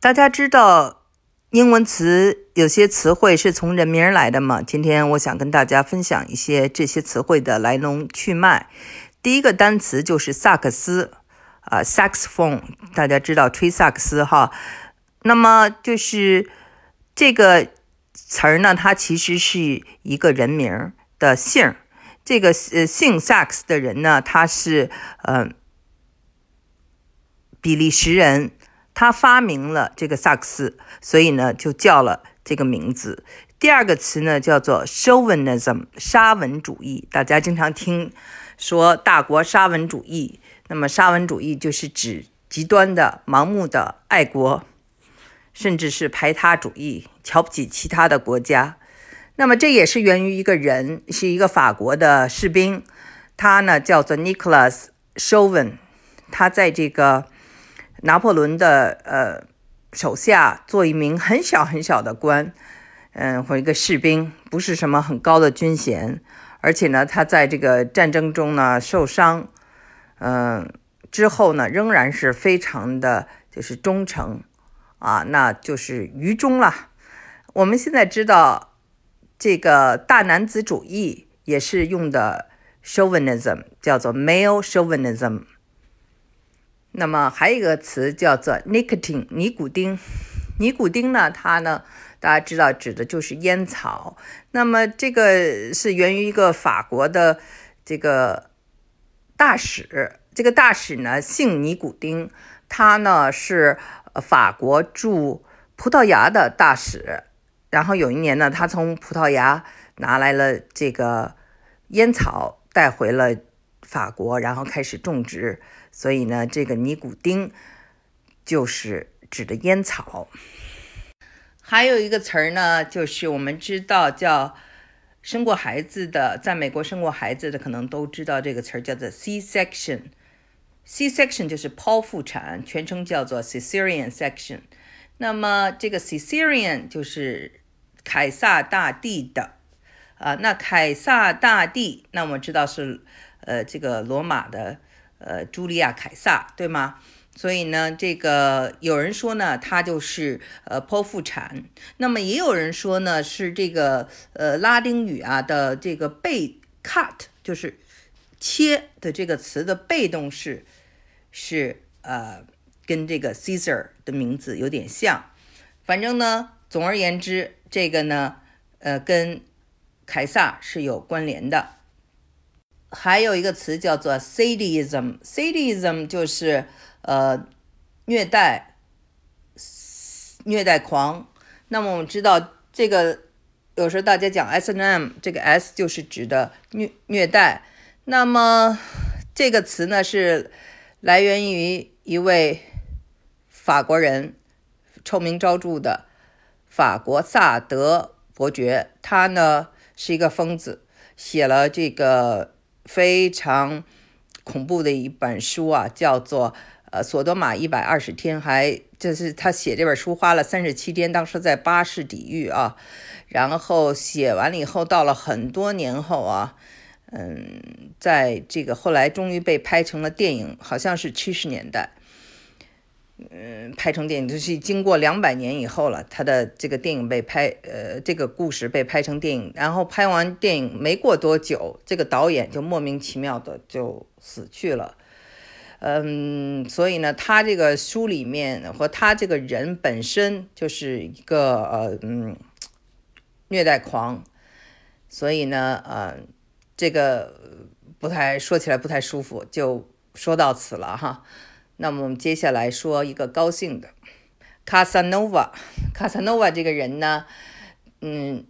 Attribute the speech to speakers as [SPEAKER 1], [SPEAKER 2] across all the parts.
[SPEAKER 1] 大家知道英文词有些词汇是从人名来的吗？今天我想跟大家分享一些这些词汇的来龙去脉。第一个单词就是萨克斯，啊，saxophone，大家知道吹萨克斯哈。那么就是这个词儿呢，它其实是一个人名的姓。这个呃姓萨克斯的人呢，他是呃比利时人。他发明了这个萨克斯，所以呢就叫了这个名字。第二个词呢叫做 chauvinism，沙文主义。大家经常听说大国沙文主义，那么沙文主义就是指极端的、盲目的爱国，甚至是排他主义，瞧不起其他的国家。那么这也是源于一个人，是一个法国的士兵，他呢叫做 Nicholas Chauvin，他在这个。拿破仑的呃手下做一名很小很小的官，嗯，或一个士兵，不是什么很高的军衔，而且呢，他在这个战争中呢受伤，嗯，之后呢仍然是非常的就是忠诚啊，那就是愚忠了。我们现在知道这个大男子主义也是用的 chauvinism，叫做 male chauvinism。那么还有一个词叫做 nicotine，尼古丁。尼古丁呢，它呢，大家知道指的就是烟草。那么这个是源于一个法国的这个大使，这个大使呢姓尼古丁，他呢是法国驻葡萄牙的大使。然后有一年呢，他从葡萄牙拿来了这个烟草，带回了法国，然后开始种植。所以呢，这个尼古丁就是指的烟草。还有一个词儿呢，就是我们知道叫生过孩子的，在美国生过孩子的可能都知道这个词儿叫做 C-section。C-section 就是剖腹产，全称叫做 Cesarean section。那么这个 Cesarean 就是凯撒大帝的啊。那凯撒大帝，那我们知道是呃这个罗马的。呃，茱莉亚·凯撒，对吗？所以呢，这个有人说呢，他就是呃剖腹产。那么也有人说呢，是这个呃拉丁语啊的这个被 cut，就是切的这个词的被动式是呃跟这个 Caesar 的名字有点像。反正呢，总而言之，这个呢，呃，跟凯撒是有关联的。还有一个词叫做 sadism，sadism 就是呃虐待、虐待狂。那么我们知道这个，有时候大家讲 S N M，这个 S 就是指的虐虐待。那么这个词呢是来源于一位法国人，臭名昭著的法国萨德伯爵，他呢是一个疯子，写了这个。非常恐怖的一本书啊，叫做《呃索多玛一百二十天》，还就是他写这本书花了三十七天，当时在巴士底狱啊，然后写完了以后，到了很多年后啊，嗯，在这个后来终于被拍成了电影，好像是七十年代。嗯，拍成电影就是经过两百年以后了，他的这个电影被拍，呃，这个故事被拍成电影，然后拍完电影没过多久，这个导演就莫名其妙的就死去了。嗯，所以呢，他这个书里面和他这个人本身就是一个呃嗯虐待狂，所以呢，呃，这个不太说起来不太舒服，就说到此了哈。那么我们接下来说一个高兴的，卡萨诺瓦。卡萨诺瓦这个人呢，嗯，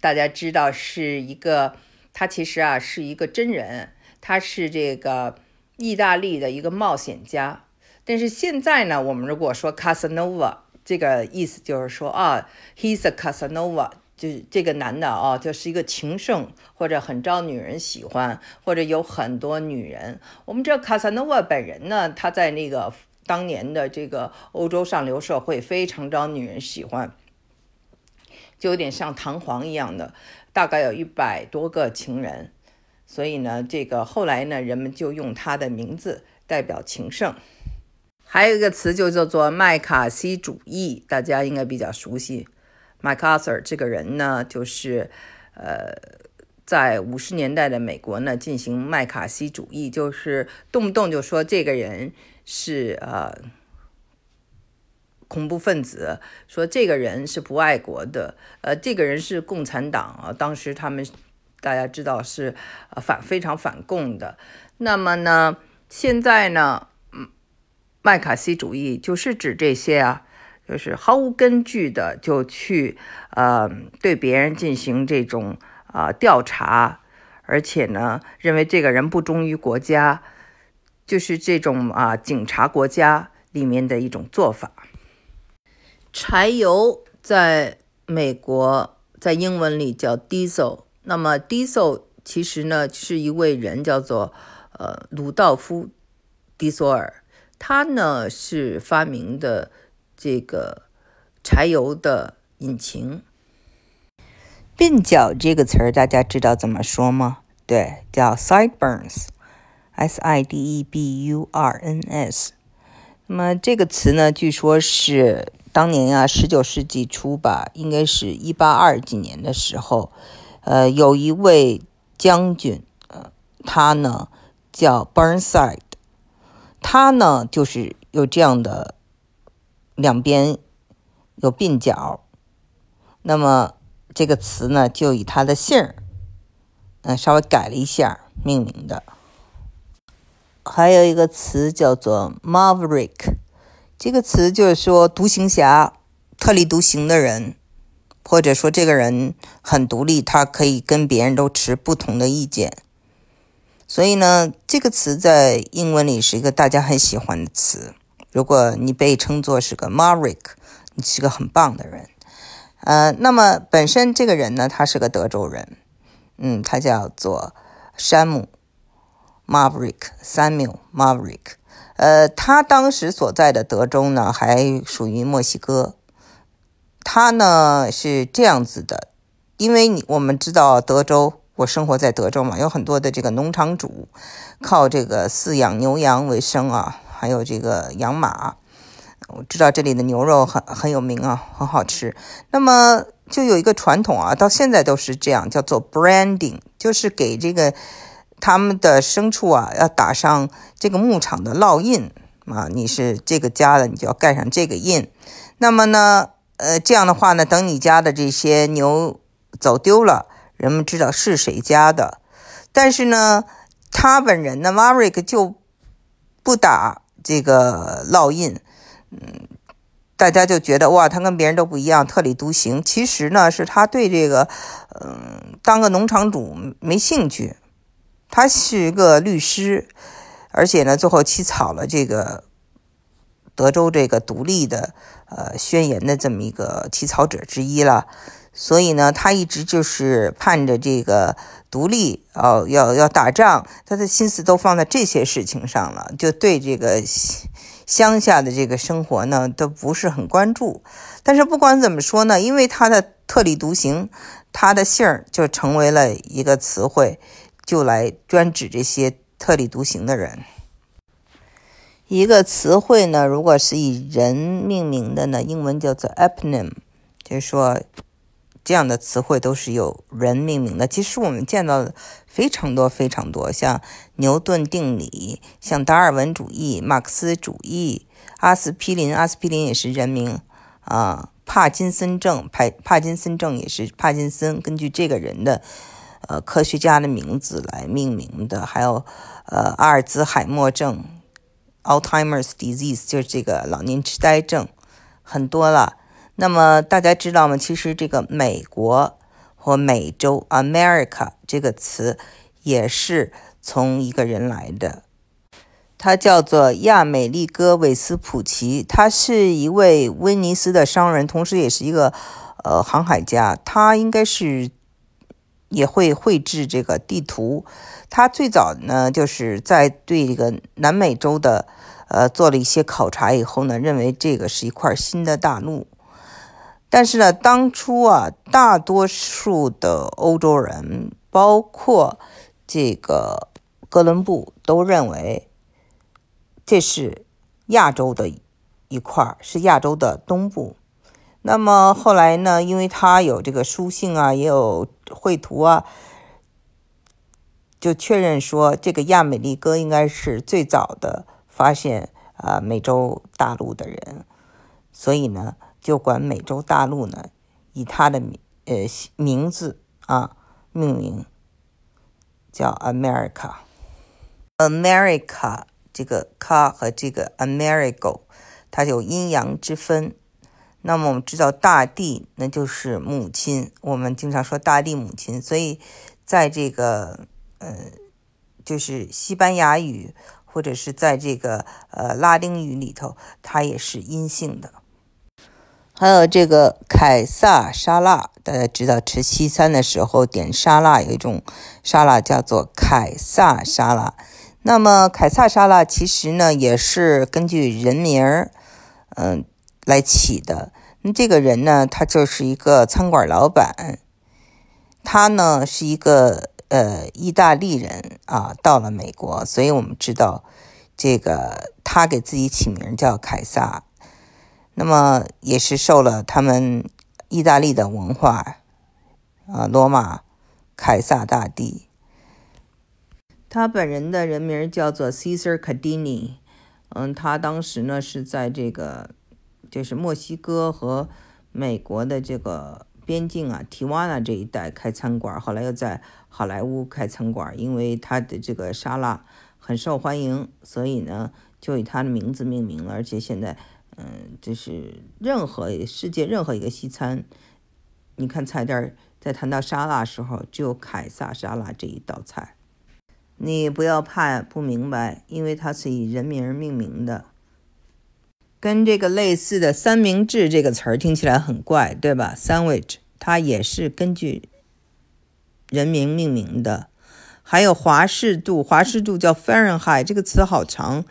[SPEAKER 1] 大家知道是一个，他其实啊是一个真人，他是这个意大利的一个冒险家。但是现在呢，我们如果说卡萨诺瓦，这个意思就是说啊，he's a Casanova。就是这个男的啊，就是一个情圣，或者很招女人喜欢，或者有很多女人。我们知道卡萨诺瓦本人呢，他在那个当年的这个欧洲上流社会非常招女人喜欢，就有点像唐璜一样的，大概有一百多个情人。所以呢，这个后来呢，人们就用他的名字代表情圣。还有一个词就叫做麦卡锡主义，大家应该比较熟悉。MacArthur 这个人呢，就是呃，在五十年代的美国呢，进行麦卡锡主义，就是动不动就说这个人是呃恐怖分子，说这个人是不爱国的，呃，这个人是共产党啊。当时他们大家知道是呃反非常反共的。那么呢，现在呢，嗯，麦卡锡主义就是指这些啊。就是毫无根据的就去呃对别人进行这种啊调查，而且呢认为这个人不忠于国家，就是这种啊警察国家里面的一种做法。柴油在美国在英文里叫 diesel，那么 diesel 其实呢是一位人叫做呃鲁道夫·迪索尔，他呢是发明的。这个柴油的引擎，鬓角这个词儿大家知道怎么说吗？对，叫 sideburns，s i d e b u r n s。那么这个词呢，据说是当年啊，十九世纪初吧，应该是一八二几年的时候，呃，有一位将军，呃，他呢叫 Burnside，他呢就是有这样的。两边有鬓角，那么这个词呢，就以他的姓儿，嗯，稍微改了一下命名的。还有一个词叫做 Maverick，这个词就是说独行侠、特立独行的人，或者说这个人很独立，他可以跟别人都持不同的意见。所以呢，这个词在英文里是一个大家很喜欢的词。如果你被称作是个 Maverick，你是个很棒的人。呃，那么本身这个人呢，他是个德州人，嗯，他叫做山姆 Maverick，Samuel Maverick。呃，他当时所在的德州呢，还属于墨西哥。他呢是这样子的，因为你我们知道德州，我生活在德州嘛，有很多的这个农场主靠这个饲养牛羊为生啊。还有这个养马，我知道这里的牛肉很很有名啊，很好吃。那么就有一个传统啊，到现在都是这样，叫做 branding，就是给这个他们的牲畜啊要打上这个牧场的烙印啊，你是这个家的，你就要盖上这个印。那么呢，呃，这样的话呢，等你家的这些牛走丢了，人们知道是谁家的。但是呢，他本人呢，Maric 就不打。这个烙印，嗯，大家就觉得哇，他跟别人都不一样，特立独行。其实呢，是他对这个，嗯，当个农场主没兴趣。他是一个律师，而且呢，最后起草了这个德州这个独立的呃宣言的这么一个起草者之一了。所以呢，他一直就是盼着这个独立，哦，要要打仗，他的心思都放在这些事情上了，就对这个乡下的这个生活呢，都不是很关注。但是不管怎么说呢，因为他的特立独行，他的姓儿就成为了一个词汇，就来专指这些特立独行的人。一个词汇呢，如果是以人命名的呢，英文叫做 eponym，就是说。这样的词汇都是由人命名的。其实我们见到的非常多非常多，像牛顿定理，像达尔文主义、马克思主义、阿司匹林，阿司匹林也是人名啊。帕金森症，帕帕金森症也是帕金森根据这个人的呃科学家的名字来命名的。还有呃阿尔兹海默症，Alzheimer's disease 就是这个老年痴呆症，很多了。那么大家知道吗？其实这个美国或美洲 （America） 这个词也是从一个人来的，他叫做亚美利哥·韦斯普奇，他是一位威尼斯的商人，同时也是一个呃航海家。他应该是也会绘制这个地图。他最早呢，就是在对这个南美洲的呃做了一些考察以后呢，认为这个是一块新的大陆。但是呢，当初啊，大多数的欧洲人，包括这个哥伦布，都认为这是亚洲的一块儿，是亚洲的东部。那么后来呢，因为他有这个书信啊，也有绘图啊，就确认说这个亚美利哥应该是最早的发现啊美洲大陆的人，所以呢，就管美洲大陆呢以他的名呃名字啊命名，叫 America。America 这个 ca 和这个 Amerigo，它有阴阳之分。那么我们知道大地那就是母亲，我们经常说大地母亲，所以在这个呃，就是西班牙语或者是在这个呃拉丁语里头，它也是阴性的。还有这个凯撒沙拉，大家知道吃西餐的时候点沙拉有一种沙拉叫做凯撒沙拉。那么凯撒沙拉其实呢也是根据人名儿，嗯。来起的，那这个人呢，他就是一个餐馆老板，他呢是一个呃意大利人啊，到了美国，所以我们知道这个他给自己起名叫凯撒，那么也是受了他们意大利的文化啊，罗马凯撒大帝，他本人的人名叫做 Caesar Cadini，嗯，他当时呢是在这个。就是墨西哥和美国的这个边境啊，提瓦纳这一带开餐馆，后来又在好莱坞开餐馆，因为他的这个沙拉很受欢迎，所以呢就以他的名字命名了。而且现在，嗯，就是任何世界任何一个西餐，你看菜单在谈到沙拉的时候，只有凯撒沙拉这一道菜。你不要怕不明白，因为它是以人名命名的。跟这个类似的“三明治”这个词儿听起来很怪，对吧？Sandwich 它也是根据人名命名的。还有华氏度，华氏度叫 Fahrenheit，这个词好长，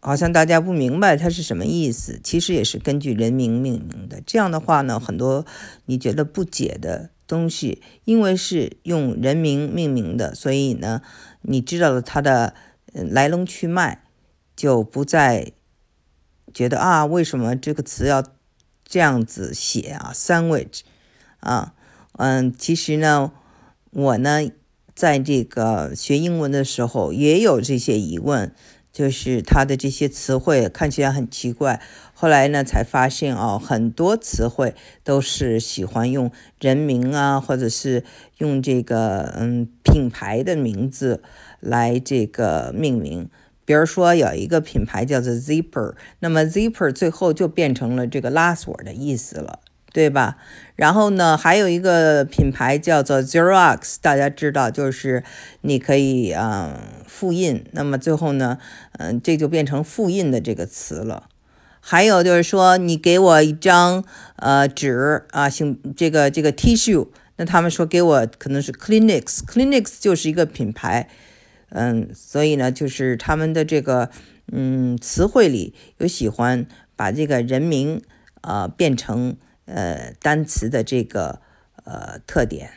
[SPEAKER 1] 好像大家不明白它是什么意思。其实也是根据人名命名的。这样的话呢，很多你觉得不解的东西，因为是用人名命名的，所以呢，你知道了它的来龙去脉，就不再。觉得啊，为什么这个词要这样子写啊？Sandwich，啊，嗯，其实呢，我呢，在这个学英文的时候也有这些疑问，就是它的这些词汇看起来很奇怪。后来呢，才发现哦，很多词汇都是喜欢用人名啊，或者是用这个嗯品牌的名字来这个命名。比如说有一个品牌叫做 Zipper，那么 Zipper 最后就变成了这个拉锁的意思了，对吧？然后呢，还有一个品牌叫做 Xerox，大家知道就是你可以嗯复印，那么最后呢，嗯这就变成复印的这个词了。还有就是说你给我一张呃纸啊，行这个这个 tissue，那他们说给我可能是 Clinics，Clinics 就是一个品牌。嗯，所以呢，就是他们的这个嗯词汇里有喜欢把这个人名呃变成呃单词的这个呃特点。